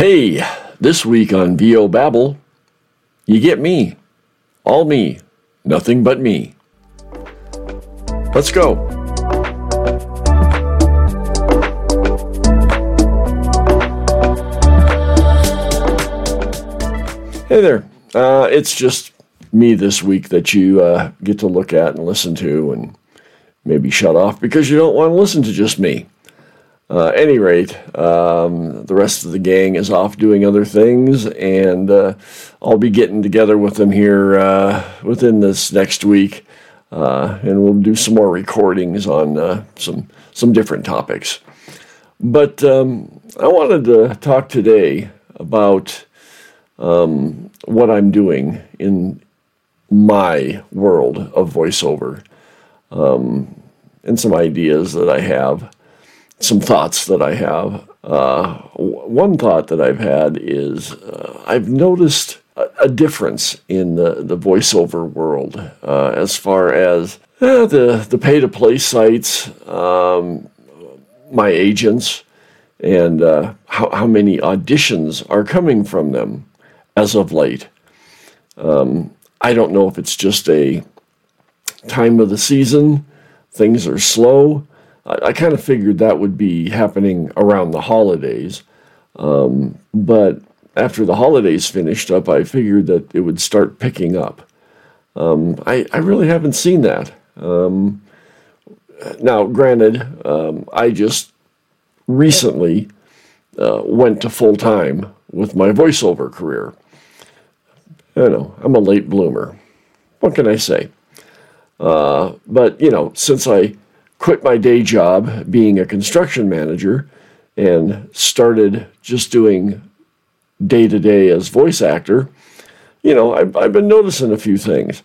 Hey, this week on VO Babble, you get me. All me. Nothing but me. Let's go. Hey there. Uh, it's just me this week that you uh, get to look at and listen to and maybe shut off because you don't want to listen to just me. Uh, any rate, um, the rest of the gang is off doing other things, and uh, I'll be getting together with them here uh, within this next week, uh, and we'll do some more recordings on uh, some some different topics. But um, I wanted to talk today about um, what I'm doing in my world of voiceover, um, and some ideas that I have some thoughts that I have. Uh, one thought that I've had is uh, I've noticed a, a, difference in the, the voiceover world uh, as far as uh, the, the pay to play sites, um, my agents, and uh, how, how many auditions are coming from them as of late. Um, I don't know if it's just a time of the season, things are slow. I, I kind of figured that would be happening around the holidays. Um, but after the holidays finished up, I figured that it would start picking up. Um, I, I really haven't seen that. Um, now, granted, um, I just recently uh, went to full time with my voiceover career. I know, I'm a late bloomer. What can I say? Uh, but, you know, since I quit my day job being a construction manager and started just doing day to day as voice actor, you know, I've, I've been noticing a few things.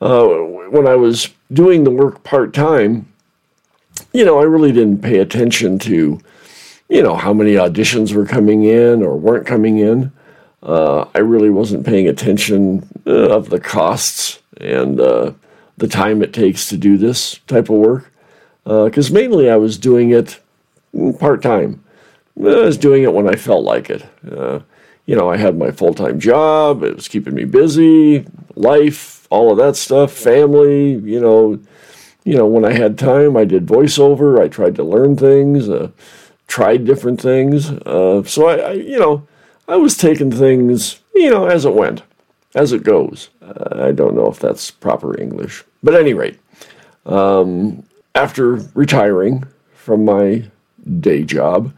Uh, when I was doing the work part time, you know, I really didn't pay attention to, you know, how many auditions were coming in or weren't coming in. Uh, I really wasn't paying attention uh, of the costs and uh, the time it takes to do this type of work because uh, mainly I was doing it part time. I was doing it when I felt like it. Uh, you know, I had my full time job, it was keeping me busy, life, all of that stuff, family, you know. You know, when I had time, I did voiceover. I tried to learn things, uh, tried different things. Uh, so I, I, you know, I was taking things, you know, as it went, as it goes. Uh, I don't know if that's proper English, but at any rate, um, after retiring from my day job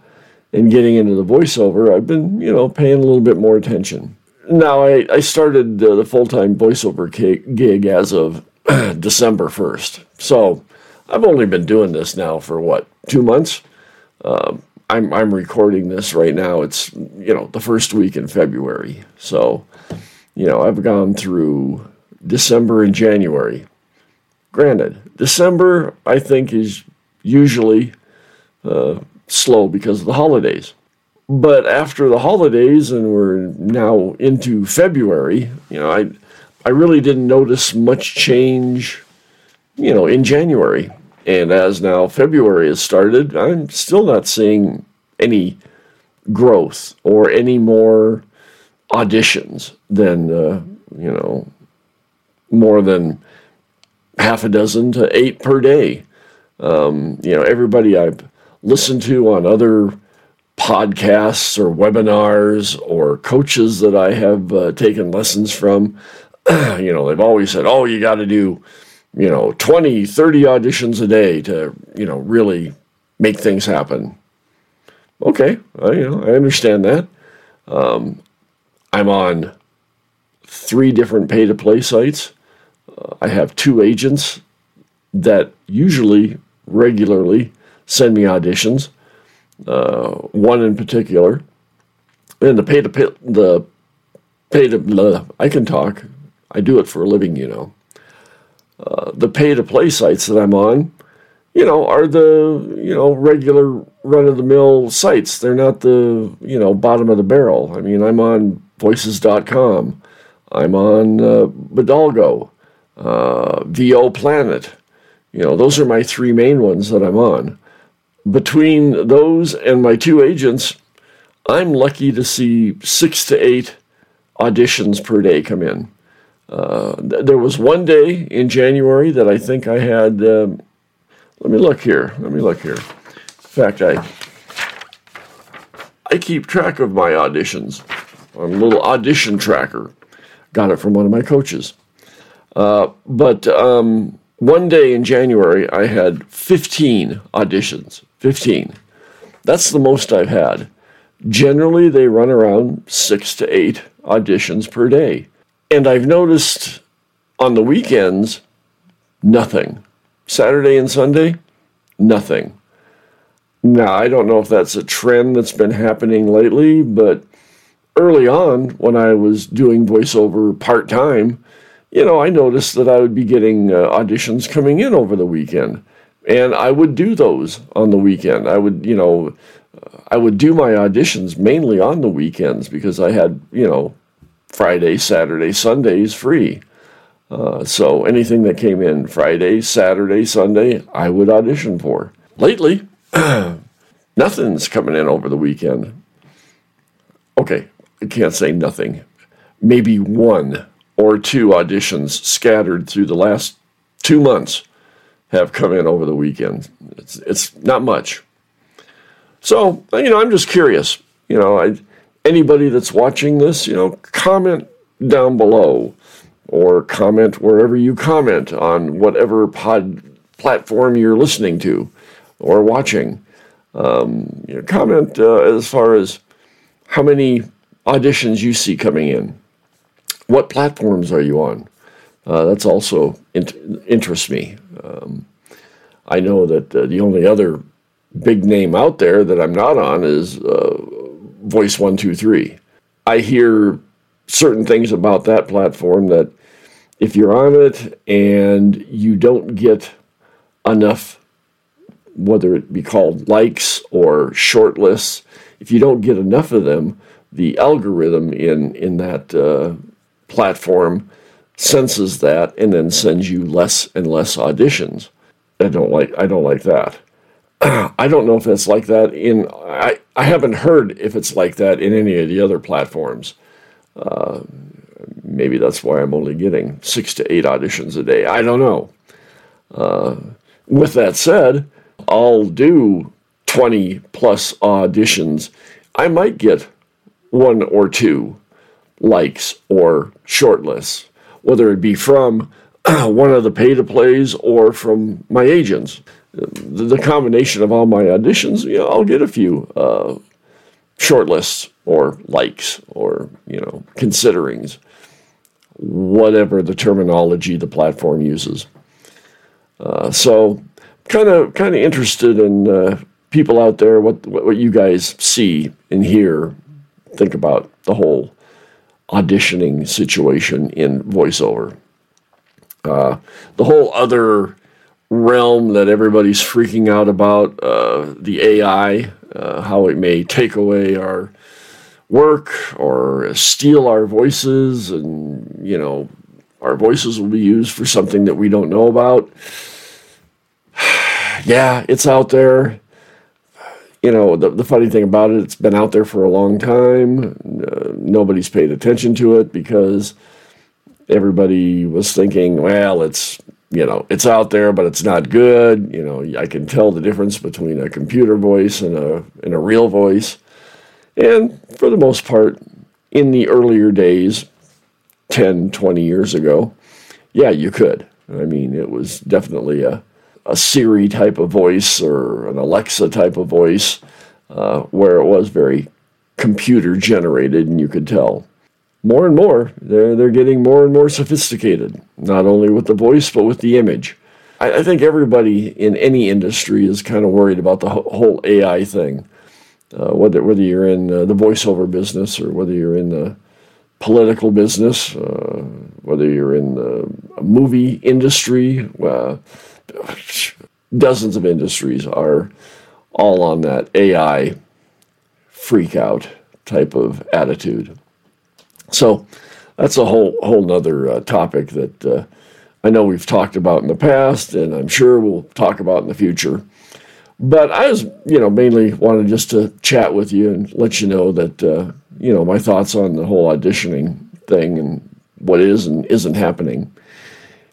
and getting into the voiceover, I've been, you know, paying a little bit more attention. Now, I, I started uh, the full time voiceover gig as of December 1st. So I've only been doing this now for what, two months? Uh, I'm, I'm recording this right now. It's, you know, the first week in February. So, you know, I've gone through December and January Granted, December, I think, is usually uh, slow because of the holidays. But after the holidays, and we're now into February, you know, I, I really didn't notice much change, you know, in January. And as now February has started, I'm still not seeing any growth or any more auditions than, uh, you know, more than half a dozen to eight per day. Um, you know, everybody I've listened to on other podcasts or webinars or coaches that I have uh, taken lessons from, you know, they've always said, oh, you got to do, you know, 20, 30 auditions a day to, you know, really make things happen. Okay, I, you know, I understand that. Um, I'm on three different pay to play sites. I have two agents that usually regularly send me auditions. Uh, one in particular, and the pay to pay, the pay to blah, I can talk. I do it for a living, you know. Uh, the pay to play sites that I'm on, you know, are the you know regular run of the mill sites. They're not the you know bottom of the barrel. I mean, I'm on Voices.com. I'm on uh, Bodalgo uh, VO Planet. You know, those are my three main ones that I'm on. Between those and my two agents, I'm lucky to see six to eight auditions per day come in. Uh, th- there was one day in January that I think I had. Um, let me look here. Let me look here. In fact, I I keep track of my auditions on a little audition tracker. Got it from one of my coaches. Uh, but um, one day in January, I had 15 auditions. 15. That's the most I've had. Generally, they run around six to eight auditions per day. And I've noticed on the weekends, nothing. Saturday and Sunday, nothing. Now, I don't know if that's a trend that's been happening lately, but early on, when I was doing voiceover part time, you know, I noticed that I would be getting uh, auditions coming in over the weekend. And I would do those on the weekend. I would, you know, I would do my auditions mainly on the weekends because I had, you know, Friday, Saturday, Sundays free. Uh, so anything that came in Friday, Saturday, Sunday, I would audition for. Lately, nothing's coming in over the weekend. Okay, I can't say nothing. Maybe one or two auditions scattered through the last two months have come in over the weekend. It's, it's not much. So, you know, I'm just curious. You know, I, anybody that's watching this, you know, comment down below or comment wherever you comment on whatever pod platform you're listening to or watching. Um, you know, comment uh, as far as how many auditions you see coming in. What platforms are you on? Uh, that's also in- interests me. Um, I know that uh, the only other big name out there that I'm not on is uh, Voice One Two Three. I hear certain things about that platform that if you're on it and you don't get enough, whether it be called likes or short lists, if you don't get enough of them, the algorithm in in that uh, platform senses that and then sends you less and less auditions. I don't like I don't like that. I don't know if it's like that in I, I haven't heard if it's like that in any of the other platforms. Uh, maybe that's why I'm only getting six to eight auditions a day. I don't know. Uh, with that said, I'll do 20 plus auditions. I might get one or two likes or shortlists, whether it be from one of the pay to plays or from my agents. The, the combination of all my auditions, you know, I'll get a few uh, shortlists or likes or you know considerings, whatever the terminology the platform uses. Uh, so, kind of kind of interested in uh, people out there what what you guys see and hear, think about the whole auditioning situation in voiceover. Uh, the whole other realm that everybody's freaking out about, uh, the AI, uh, how it may take away our work or steal our voices, and you know, our voices will be used for something that we don't know about. yeah, it's out there. You know, the, the funny thing about it, it's been out there for a long time. Uh, nobody's paid attention to it because everybody was thinking, well, it's you know, it's out there, but it's not good. You know, I can tell the difference between a computer voice and a and a real voice. And for the most part, in the earlier days, 10, 20 years ago, yeah, you could. I mean, it was definitely a, a Siri type of voice or an Alexa type of voice uh, where it was very computer generated and you could tell more and more, they're, they're getting more and more sophisticated, not only with the voice, but with the image. I, I think everybody in any industry is kind of worried about the whole AI thing, uh, whether, whether you're in uh, the voiceover business or whether you're in the political business, uh, whether you're in the movie industry. Dozens of industries are all on that AI freak out type of attitude. So that's a whole whole nother uh, topic that uh, I know we've talked about in the past, and I'm sure we'll talk about in the future. but I was, you know, mainly wanted just to chat with you and let you know that, uh, you know, my thoughts on the whole auditioning thing and what is and isn't happening.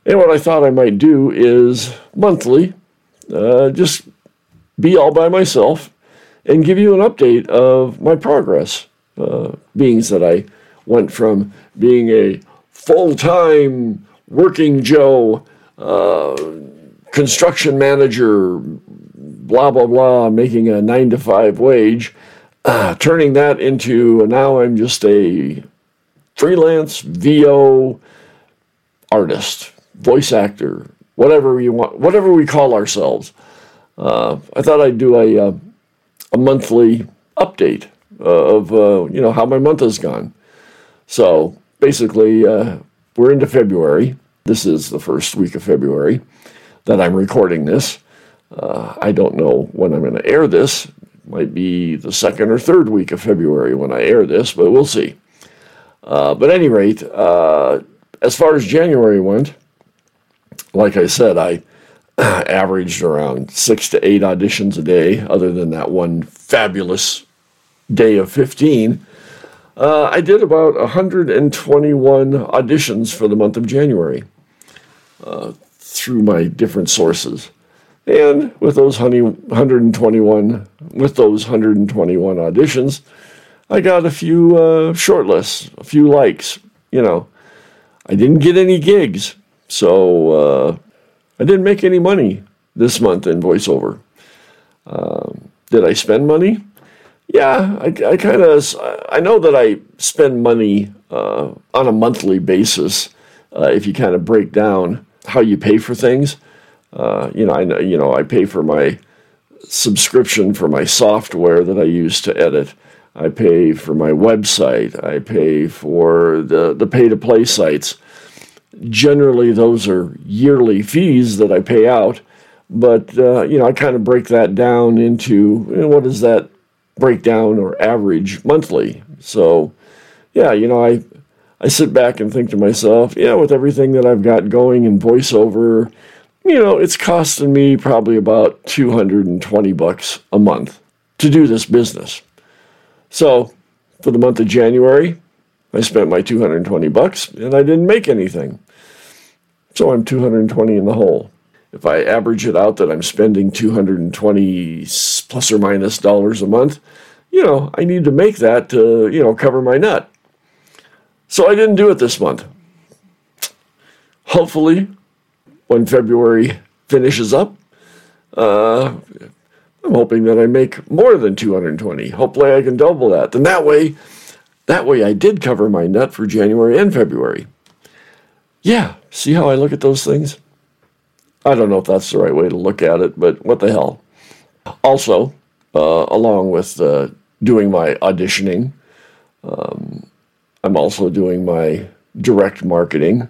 And what I thought I might do is monthly, uh, just be all by myself and give you an update of my progress. Uh, being that I went from being a full time working Joe, uh, construction manager, blah, blah, blah, making a nine to five wage, uh, turning that into now I'm just a freelance VO artist, voice actor, whatever you want, whatever we call ourselves. Uh, I thought I'd do a, uh, a monthly update uh, of uh, you know how my month has gone. So basically, we're into February. This is the first week of February that I'm recording this. I don't know when I'm going to air this. It might be the second or third week of February when I air this, but we'll see. But at any rate, as far as January went, like I said, I averaged around six to eight auditions a day, other than that one fabulous day of 15. Uh, I did about 121 auditions for the month of January uh, through my different sources. And with those honey, 121, with those 121 auditions, I got a few uh, shortlists, a few likes. You know, I didn't get any gigs, so uh, I didn't make any money this month in voiceover. Um, did I spend money? Yeah, I, I kind of I know that I spend money uh, on a monthly basis. Uh, if you kind of break down how you pay for things, uh, you know, I know you know I pay for my subscription for my software that I use to edit. I pay for my website. I pay for the the pay to play sites. Generally, those are yearly fees that I pay out. But uh, you know, I kind of break that down into you know, what is that breakdown or average monthly. So, yeah, you know, I I sit back and think to myself, yeah, with everything that I've got going in voiceover, you know, it's costing me probably about 220 bucks a month to do this business. So, for the month of January, I spent my 220 bucks and I didn't make anything. So I'm 220 in the hole if I average it out that I'm spending 220 plus or minus dollars a month, you know, I need to make that to, you know, cover my nut. So I didn't do it this month. Hopefully, when February finishes up, uh, I'm hoping that I make more than 220. Hopefully, I can double that. Then that way, that way I did cover my nut for January and February. Yeah, see how I look at those things? I don't know if that's the right way to look at it, but what the hell. Also, uh, along with uh, doing my auditioning, um, I'm also doing my direct marketing.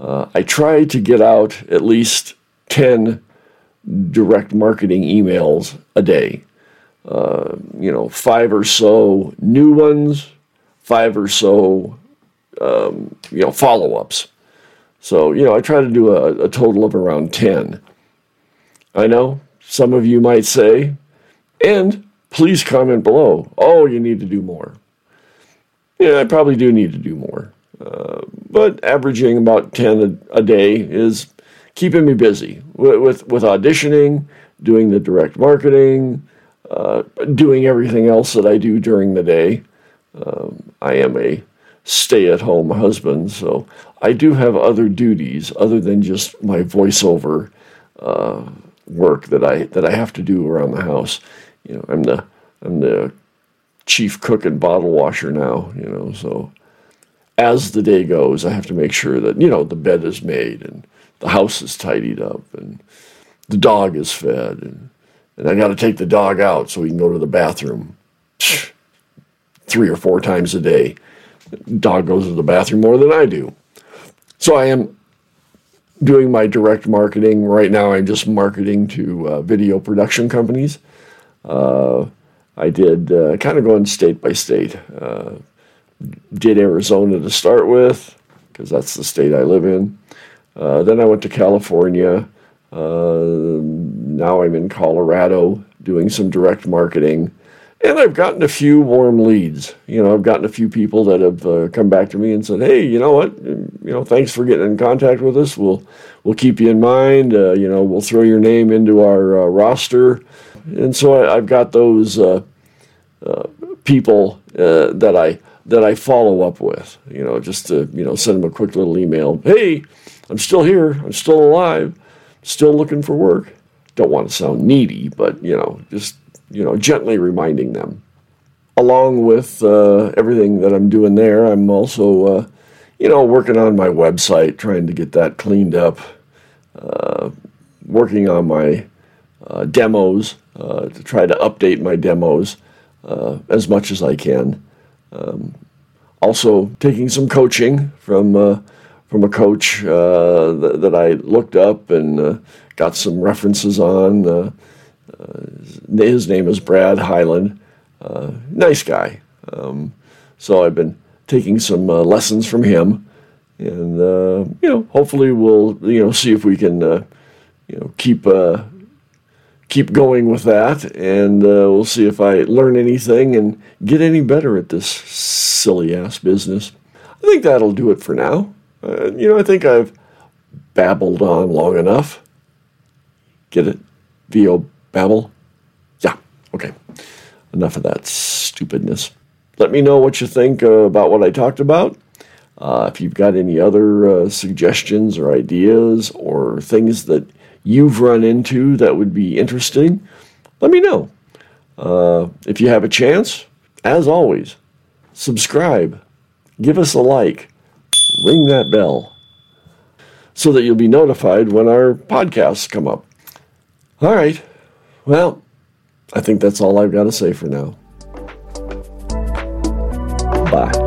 Uh, I try to get out at least 10 direct marketing emails a day. Uh, you know, five or so new ones, five or so, um, you know, follow ups. So, you know, I try to do a, a total of around 10. I know some of you might say, and please comment below, oh, you need to do more. Yeah, I probably do need to do more. Uh, but averaging about 10 a, a, day is keeping me busy with, with, with auditioning, doing the direct marketing, uh, doing everything else that I do during the day. Um, I am a stay at home husband, so I do have other duties other than just my voiceover uh, work that I that I have to do around the house. You know, I'm the I'm the chief cook and bottle washer now. You know, so as the day goes, I have to make sure that you know the bed is made and the house is tidied up and the dog is fed and and I got to take the dog out so he can go to the bathroom three or four times a day. Dog goes to the bathroom more than I do. So I am doing my direct marketing right now. I'm just marketing to uh, video production companies. Uh, I did uh, kind of going state by state. Uh, did Arizona to start with because that's the state I live in. Uh, then I went to California, uh, now I'm in Colorado doing some direct marketing. And I've gotten a few warm leads. You know, I've gotten a few people that have uh, come back to me and said, "Hey, you know what? You know, thanks for getting in contact with us. We'll we'll keep you in mind. Uh, you know, we'll throw your name into our uh, roster." And so I, have got those uh, uh, people uh, that I that I follow up with. You know, just to you know send them a quick little email. Hey, I'm still here. I'm still alive. Still looking for work. Don't want to sound needy, but you know, just you know, gently reminding them. Along with uh, everything that I'm doing there, I'm also, uh, you know, working on my website, trying to get that cleaned up, uh, working on my uh, demos uh, to try to update my demos uh, as much as I can. Um, also, taking some coaching from from a coach that, that, I looked up and got some references on his name is Brad Highland. Uh, nice guy. Um, so I've been taking some uh, lessons from him, and uh, you know, hopefully we'll you know see if we can uh, you know keep uh, keep going with that, and uh, we'll see if I learn anything and get any better at this silly ass business. I think that'll do it for now. you know, I think I've babbled on long enough. Get it? V.O. Babble? Yeah, okay. Enough of that stupidness. Let me know what you think uh, about what I talked about. Uh, if you've got any other uh, suggestions or ideas or things that you've run into that would be interesting, let me know. Uh, if you have a chance, as always, subscribe, give us a like, ring that bell so that you'll be notified when our podcasts come up. All right. Well, I think that's all I've got to say for now. Bye.